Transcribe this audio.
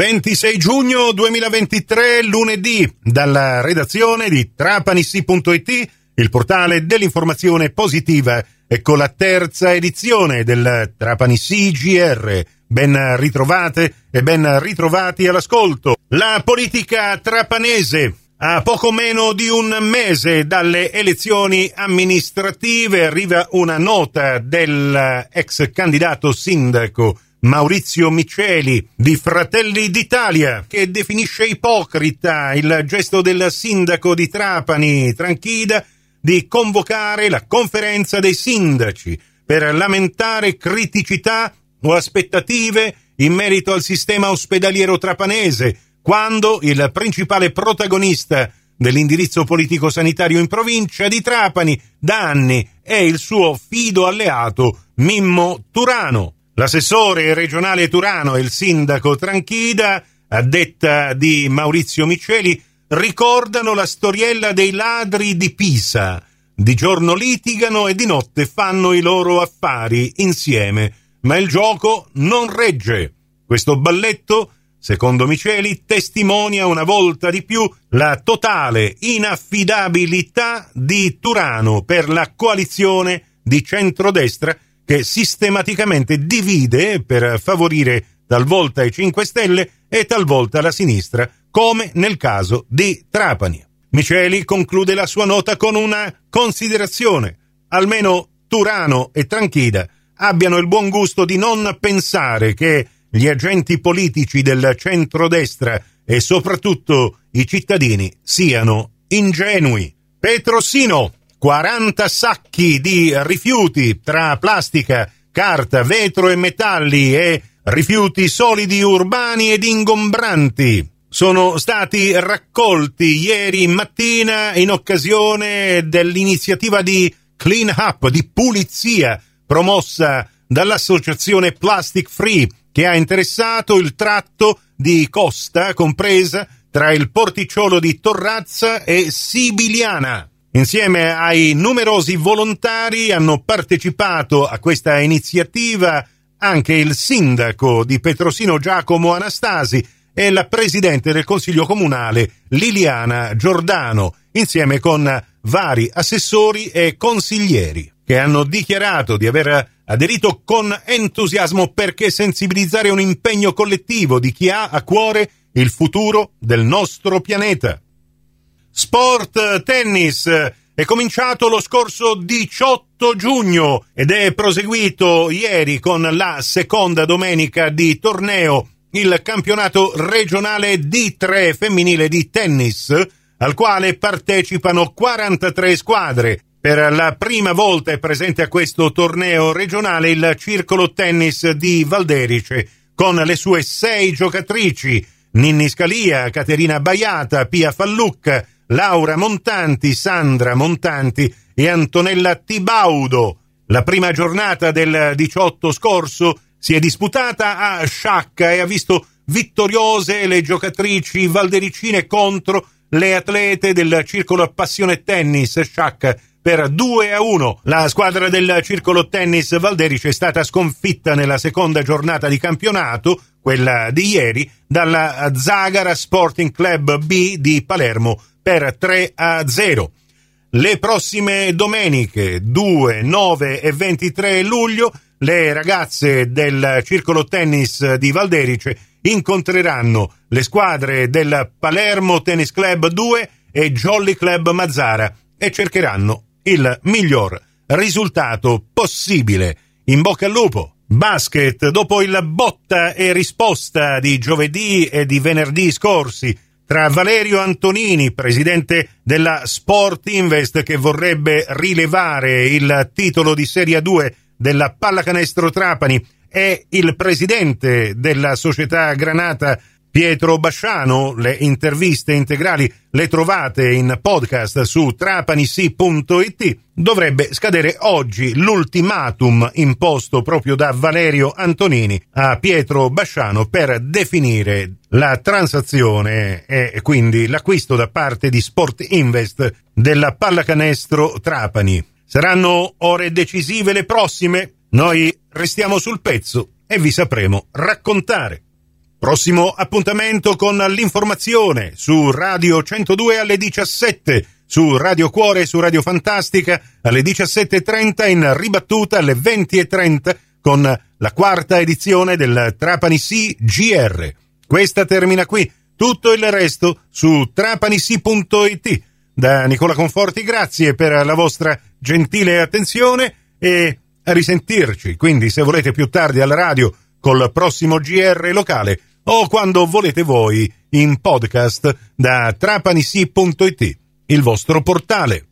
26 giugno 2023, lunedì, dalla redazione di trapanissi.it, il portale dell'informazione positiva, e con la terza edizione del Trapanissi GR. Ben ritrovate e ben ritrovati all'ascolto. La politica trapanese. A poco meno di un mese dalle elezioni amministrative arriva una nota dell'ex candidato sindaco Maurizio Miceli di Fratelli d'Italia, che definisce ipocrita il gesto del sindaco di Trapani, Tranchida, di convocare la conferenza dei sindaci per lamentare criticità o aspettative in merito al sistema ospedaliero trapanese, quando il principale protagonista dell'indirizzo politico sanitario in provincia di Trapani da anni è il suo fido alleato Mimmo Turano. L'assessore regionale Turano e il sindaco Tranchida, a detta di Maurizio Miceli, ricordano la storiella dei ladri di Pisa. Di giorno litigano e di notte fanno i loro affari insieme, ma il gioco non regge. Questo balletto, secondo Miceli, testimonia una volta di più la totale inaffidabilità di Turano per la coalizione di centrodestra che sistematicamente divide per favorire talvolta i 5 Stelle e talvolta la sinistra, come nel caso di Trapani. Miceli conclude la sua nota con una considerazione. Almeno Turano e Tranchida abbiano il buon gusto di non pensare che gli agenti politici del centrodestra e soprattutto i cittadini siano ingenui. Petrosino 40 sacchi di rifiuti tra plastica, carta, vetro e metalli e rifiuti solidi urbani ed ingombranti sono stati raccolti ieri mattina in occasione dell'iniziativa di Clean Up, di pulizia, promossa dall'associazione Plastic Free, che ha interessato il tratto di costa compresa tra il porticciolo di Torrazza e Sibiliana. Insieme ai numerosi volontari hanno partecipato a questa iniziativa anche il sindaco di Petrosino Giacomo Anastasi e la presidente del Consiglio Comunale Liliana Giordano, insieme con vari assessori e consiglieri, che hanno dichiarato di aver aderito con entusiasmo perché sensibilizzare un impegno collettivo di chi ha a cuore il futuro del nostro pianeta. Sport Tennis è cominciato lo scorso 18 giugno ed è proseguito ieri con la seconda domenica di torneo il campionato regionale D3 femminile di tennis al quale partecipano 43 squadre. Per la prima volta è presente a questo torneo regionale il Circolo Tennis di Valderice con le sue sei giocatrici Ninni Scalia, Caterina Baiata, Pia Fallucca, Laura Montanti, Sandra Montanti e Antonella Tibaudo. La prima giornata del 18 scorso si è disputata a Sciacca e ha visto vittoriose le giocatrici valdericine contro le atlete del Circolo Passione Tennis Sciacca per 2 a 1. La squadra del Circolo Tennis Valderice è stata sconfitta nella seconda giornata di campionato, quella di ieri, dalla Zagara Sporting Club B di Palermo per 3 a 0. Le prossime domeniche 2, 9 e 23 luglio le ragazze del Circolo Tennis di Valderice incontreranno le squadre del Palermo Tennis Club 2 e Jolly Club Mazzara e cercheranno il miglior risultato possibile. In bocca al lupo! Basket, dopo il botta e risposta di giovedì e di venerdì scorsi, tra Valerio Antonini, presidente della Sport Invest, che vorrebbe rilevare il titolo di Serie 2 della Pallacanestro Trapani, e il presidente della società Granata Pietro Basciano. Le interviste integrali le trovate in podcast su trapanisi.it. Dovrebbe scadere oggi l'ultimatum imposto proprio da Valerio Antonini a Pietro Basciano per definire la transazione e quindi l'acquisto da parte di Sport Invest della pallacanestro Trapani. Saranno ore decisive le prossime? Noi restiamo sul pezzo e vi sapremo raccontare. Prossimo appuntamento con l'informazione su Radio 102 alle 17, su Radio Cuore e su Radio Fantastica alle 17.30 in ribattuta alle 20.30 con la quarta edizione del Trapani Sea GR. Questa termina qui, tutto il resto su trapanisi.it. Da Nicola Conforti grazie per la vostra gentile attenzione e a risentirci, quindi se volete più tardi alla radio col prossimo GR locale o quando volete voi in podcast da trapanisi.it, il vostro portale.